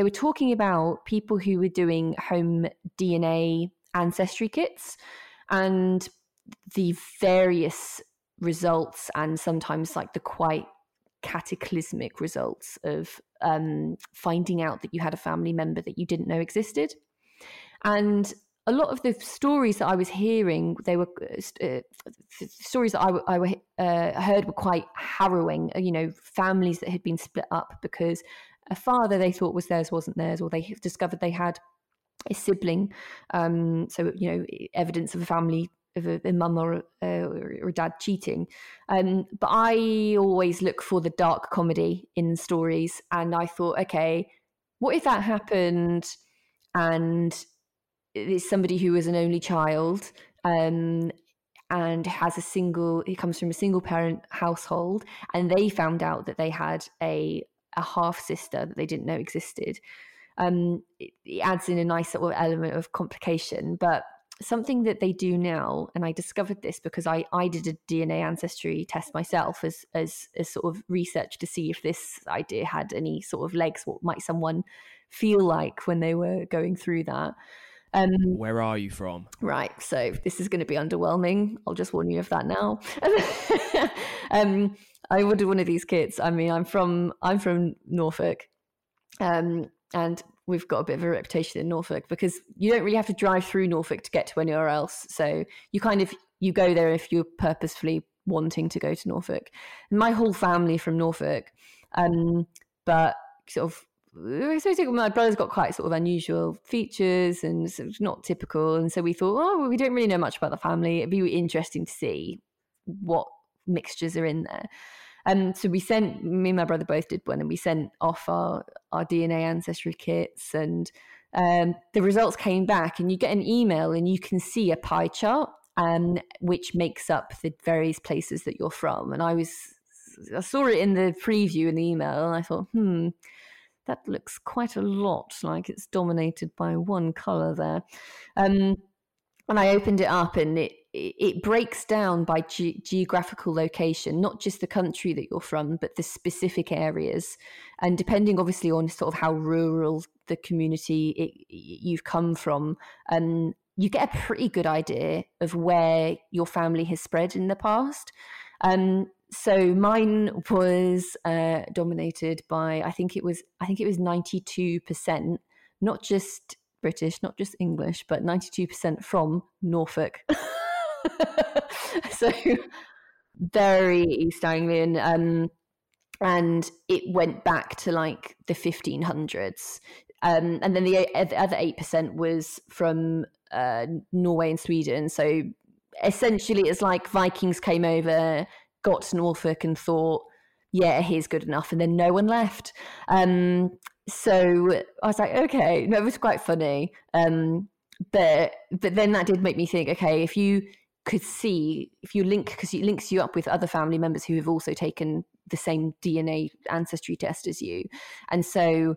they were talking about people who were doing home DNA ancestry kits and the various results and sometimes like the quite cataclysmic results of um, finding out that you had a family member that you didn't know existed. And a lot of the stories that I was hearing, they were uh, uh stories that I, I uh, heard were quite harrowing. Uh, you know, families that had been split up because a father they thought was theirs wasn't theirs, or they discovered they had a sibling. Um, so you know, evidence of a family of a, a mum or, uh, or dad cheating. Um, but I always look for the dark comedy in stories, and I thought, okay, what if that happened and it's somebody who is an only child um, and has a single, he comes from a single parent household, and they found out that they had a a half sister that they didn't know existed. Um, it, it adds in a nice sort of element of complication, but something that they do now, and I discovered this because I, I did a DNA ancestry test myself as, as as sort of research to see if this idea had any sort of legs. What might someone feel like when they were going through that?
Um, Where are you from?
Right, so this is going to be underwhelming. I'll just warn you of that now. um, I ordered one of these kits. I mean, I'm from I'm from Norfolk, um, and we've got a bit of a reputation in Norfolk because you don't really have to drive through Norfolk to get to anywhere else. So you kind of you go there if you're purposefully wanting to go to Norfolk. And my whole family from Norfolk, um, but sort of my brother's got quite sort of unusual features and sort of not typical. And so we thought, oh, well, we don't really know much about the family. It'd be interesting to see what mixtures are in there. And so we sent me and my brother both did one, and we sent off our our DNA ancestry kits, and um, the results came back, and you get an email, and you can see a pie chart, um, which makes up the various places that you're from. And I was I saw it in the preview in the email, and I thought, hmm. That looks quite a lot like it's dominated by one color there. Um, and I opened it up, and it it breaks down by ge- geographical location, not just the country that you're from, but the specific areas. And depending, obviously, on sort of how rural the community it, you've come from, um, you get a pretty good idea of where your family has spread in the past. Um, so mine was uh, dominated by, I think it was, I think it was ninety two percent, not just British, not just English, but ninety two percent from Norfolk. so very East Anglian. Um, and it went back to like the 1500s. Um, and then the, the other 8% was from uh, Norway and Sweden. So essentially, it's like Vikings came over, got to Norfolk, and thought, yeah, he's good enough. And then no one left. Um, so I was like, okay, it was quite funny. Um, but but then that did make me think, okay, if you could see if you link because it links you up with other family members who have also taken the same DNA ancestry test as you, and so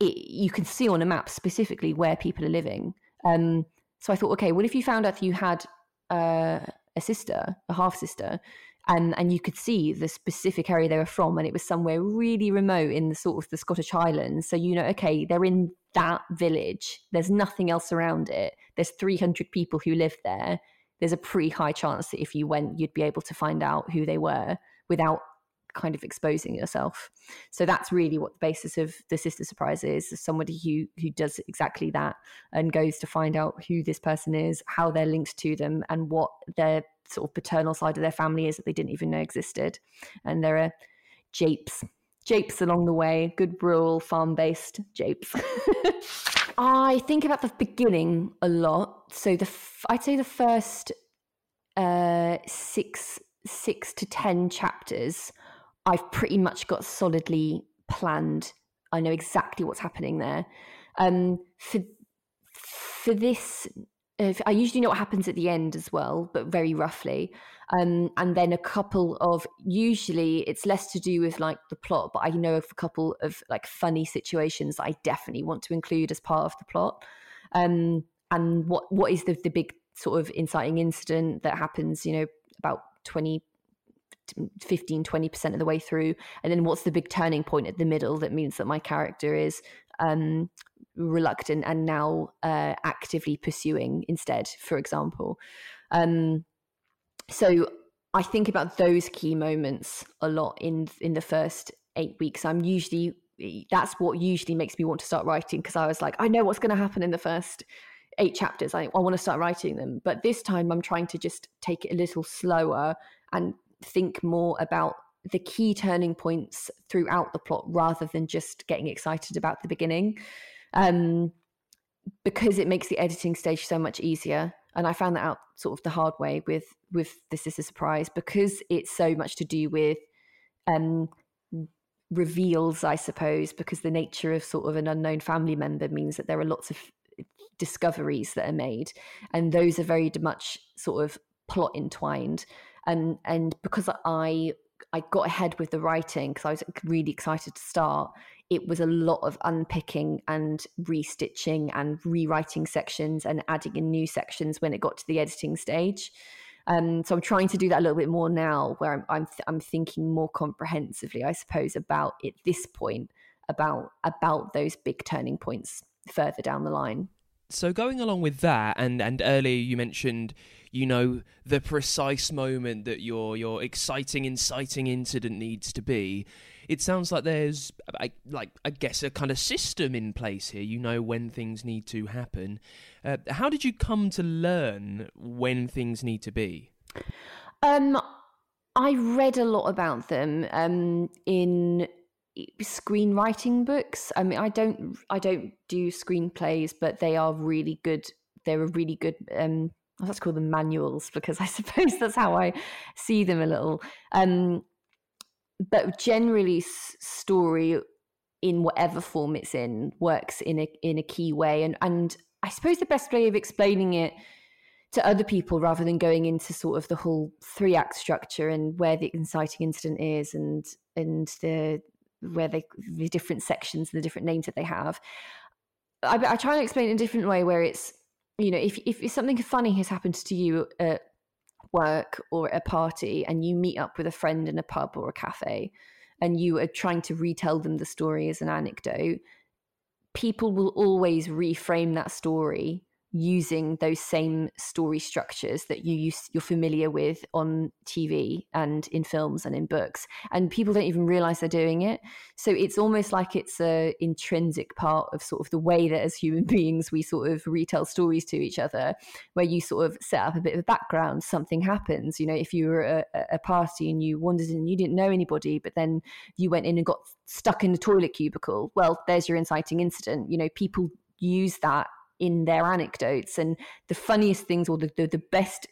it, you can see on a map specifically where people are living. Um, so I thought, okay, what if you found out that you had uh, a sister, a half sister, and and you could see the specific area they were from, and it was somewhere really remote in the sort of the Scottish Highlands. So you know, okay, they're in that village. There's nothing else around it. There's 300 people who live there there's a pretty high chance that if you went, you'd be able to find out who they were without kind of exposing yourself. So that's really what the basis of the sister surprise is: somebody who who does exactly that and goes to find out who this person is, how they're linked to them, and what their sort of paternal side of their family is that they didn't even know existed. And there are japes, japes along the way, good rural farm based japes. I think about the beginning a lot. So the I'd say the first uh, six six to ten chapters, I've pretty much got solidly planned. I know exactly what's happening there. Um, for for this, I usually know what happens at the end as well, but very roughly. Um, and then a couple of usually it's less to do with like the plot, but I know of a couple of like funny situations I definitely want to include as part of the plot. Um, and what what is the the big sort of inciting incident that happens? You know, about 20 15 20% of the way through and then what's the big turning point at the middle that means that my character is um, reluctant and now uh, actively pursuing instead for example. Um, so i think about those key moments a lot in in the first eight weeks. I'm usually that's what usually makes me want to start writing because i was like i know what's going to happen in the first eight chapters. I, I want to start writing them. But this time i'm trying to just take it a little slower and think more about the key turning points throughout the plot rather than just getting excited about the beginning um, because it makes the editing stage so much easier and i found that out sort of the hard way with with the Sister Surprise because it's so much to do with um, reveals i suppose because the nature of sort of an unknown family member means that there are lots of discoveries that are made and those are very much sort of plot entwined and and because I I got ahead with the writing because I was really excited to start. It was a lot of unpicking and restitching and rewriting sections and adding in new sections when it got to the editing stage. Um, so I'm trying to do that a little bit more now, where I'm I'm, th- I'm thinking more comprehensively, I suppose, about at this point about about those big turning points further down the line.
So going along with that, and and earlier you mentioned you know the precise moment that your your exciting inciting incident needs to be it sounds like there's like i guess a kind of system in place here you know when things need to happen. Uh, how did you come to learn when things need to be?
Um i read a lot about them um in screenwriting books. I mean i don't i don't do screenplays but they are really good they're a really good um to call them manuals because I suppose that's how I see them a little. Um, but generally, s- story in whatever form it's in works in a in a key way, and and I suppose the best way of explaining it to other people rather than going into sort of the whole three act structure and where the inciting incident is and and the where they the different sections and the different names that they have. I, I try and explain it in a different way where it's you know, if if something funny has happened to you at work or a party, and you meet up with a friend in a pub or a cafe, and you are trying to retell them the story as an anecdote, people will always reframe that story using those same story structures that you use, you're familiar with on TV and in films and in books and people don't even realize they're doing it. So it's almost like it's a intrinsic part of sort of the way that as human beings we sort of retell stories to each other where you sort of set up a bit of a background something happens you know if you were at a, party and you wandered in and you didn't know anybody but then you went in and got stuck in the toilet cubicle well there's your inciting incident you know people use that in their anecdotes and the funniest things or the, the, the best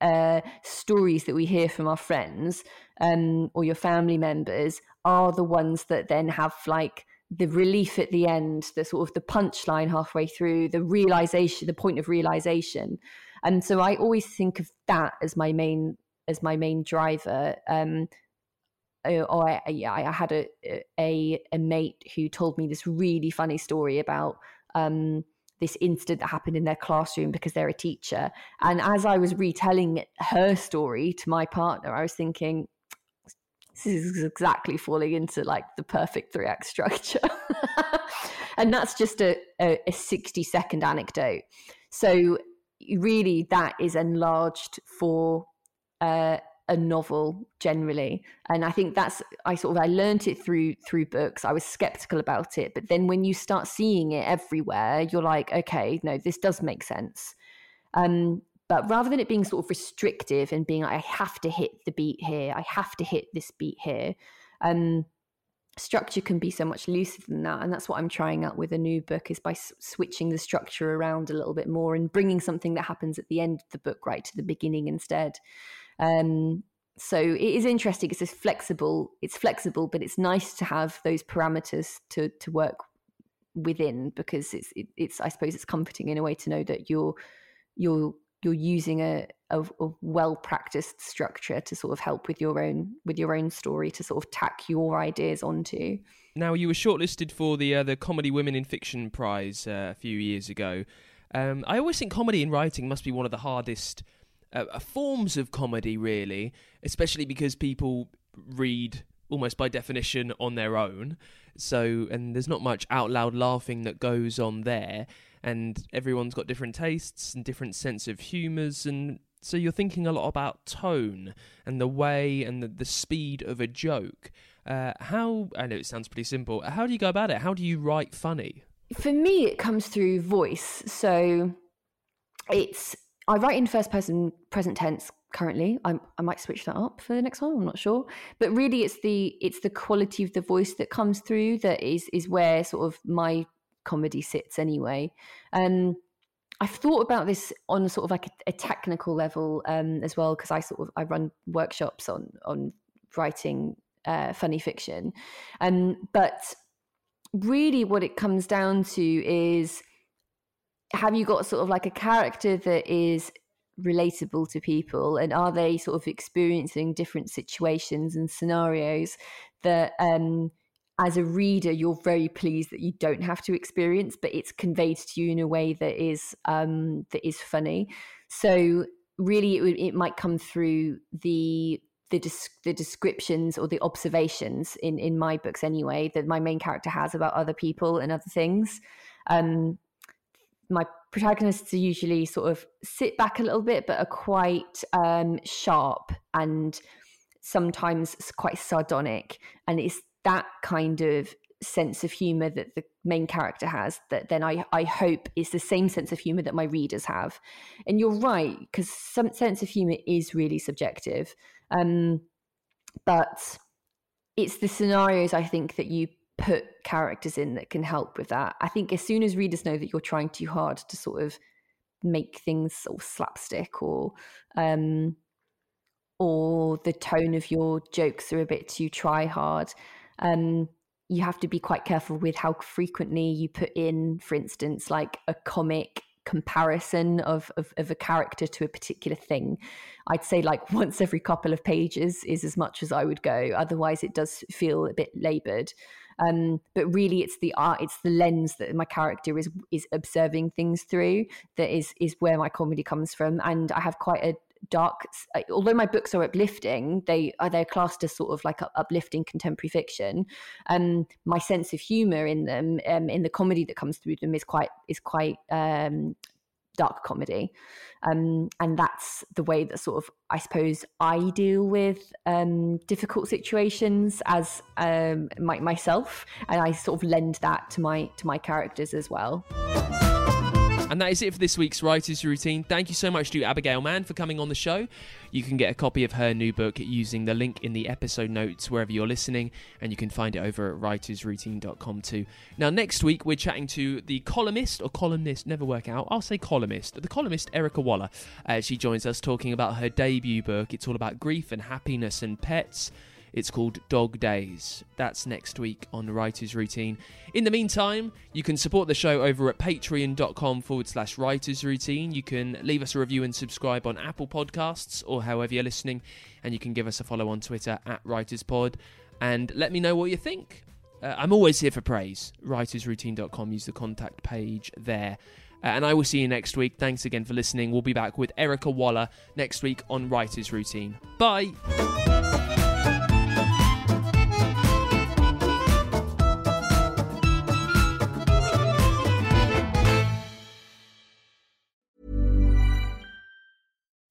uh, stories that we hear from our friends um, or your family members are the ones that then have like the relief at the end, the sort of the punchline halfway through, the realization, the point of realization. And so I always think of that as my main as my main driver. Um, or I, I, had a, a a mate who told me this really funny story about um, this incident that happened in their classroom because they're a teacher. And as I was retelling her story to my partner, I was thinking, this is exactly falling into like the perfect three act structure. and that's just a, a, a 60 second anecdote. So, really, that is enlarged for uh, a novel generally. And i think that's i sort of i learned it through through books. I was skeptical about it. But then when you start seeing it everywhere you're like okay no this does make sense. Um but rather than it being sort of restrictive and being like i have to hit the beat here. I have to hit this beat here um structure can be so much looser than that and that's what i'm trying out with a new book is by s- switching the structure around a little bit more and bringing something that happens at the end of the book right to the beginning instead. Um, so it is interesting it's flexible it's flexible but it's nice to have those parameters to to work within because it's it, it's i suppose it's comforting in a way to know that you're you're you're using a, a, a well practiced structure to sort of help with your own with your own story to sort of tack your ideas onto.
Now, you were shortlisted for the uh, the Comedy Women in Fiction Prize uh, a few years ago. Um, I always think comedy in writing must be one of the hardest uh, uh forms of comedy, really, especially because people read almost by definition on their own. So, and there's not much out loud laughing that goes on there and everyone's got different tastes and different sense of humours and so you're thinking a lot about tone and the way and the, the speed of a joke. Uh, how i know it sounds pretty simple how do you go about it? How do you write funny?
For me it comes through voice. So it's i write in first person present tense currently. I'm, i might switch that up for the next one i'm not sure. But really it's the it's the quality of the voice that comes through that is is where sort of my comedy sits anyway. Um, I've thought about this on sort of like a, a technical level um, as well because I sort of I run workshops on on writing uh, funny fiction, um, but really what it comes down to is have you got sort of like a character that is relatable to people and are they sort of experiencing different situations and scenarios that um, as a reader, you're very pleased that you don't have to experience, but it's conveyed to you in a way that is um, that is funny. So really, it, it might come through the the, the descriptions or the observations in in my books anyway that my main character has about other people and other things. Um, my protagonists are usually sort of sit back a little bit, but are quite um, sharp and sometimes quite sardonic, and it's that kind of sense of humor that the main character has that then I, I hope is the same sense of humor that my readers have. And you're right because some sense of humor is really subjective um, but it's the scenarios i think that you put characters in that can help with that. I think as soon as readers know that you're trying too hard to sort of make things sort of slapstick or um, or the tone of your jokes are a bit too try hard um, you have to be quite careful with how frequently you put in, for instance, like a comic comparison of, of, of, a character to a particular thing. I'd say like once every couple of pages is as much as I would go. Otherwise, it does feel a bit labored. Um, but really, it's the art, it's the lens that my character is is observing things through that is is where my comedy comes from. And I have quite a, dark although my books are uplifting they are they're classed as sort of like uplifting contemporary fiction. Um my sense of humor in them um, in the comedy that comes through them is quite is quite um dark comedy. Um and that's the way that sort of i suppose i deal with um difficult situations as um my, myself. And i sort of lend that to my to my characters as well
and that is it for this week's Writer's Routine. Thank you so much to Abigail Mann for coming on the show. You can get a copy of her new book using the link in the episode notes wherever you're listening, and you can find it over at writersroutine.com too. Now, next week, we're chatting to the columnist or columnist, never work out, I'll say columnist, the columnist Ericka Waller. Uh, she joins us talking about her debut book. It's all about grief and happiness and pets. It's called Dog Days. That's next week on Writer's Routine. In the meantime, you can support the show over at patreon.com forward slash writers routine. You can leave us a review and subscribe on Apple Podcasts or however you're listening. And you can give us a follow on Twitter at WritersPod and let me know what you think. Uh, I'm always here for praise. Writersroutine.com, use the contact page there. Uh, and I will see you next week. Thanks again for listening. We'll be back with Ericka Waller next week on Writer's Routine. Bye.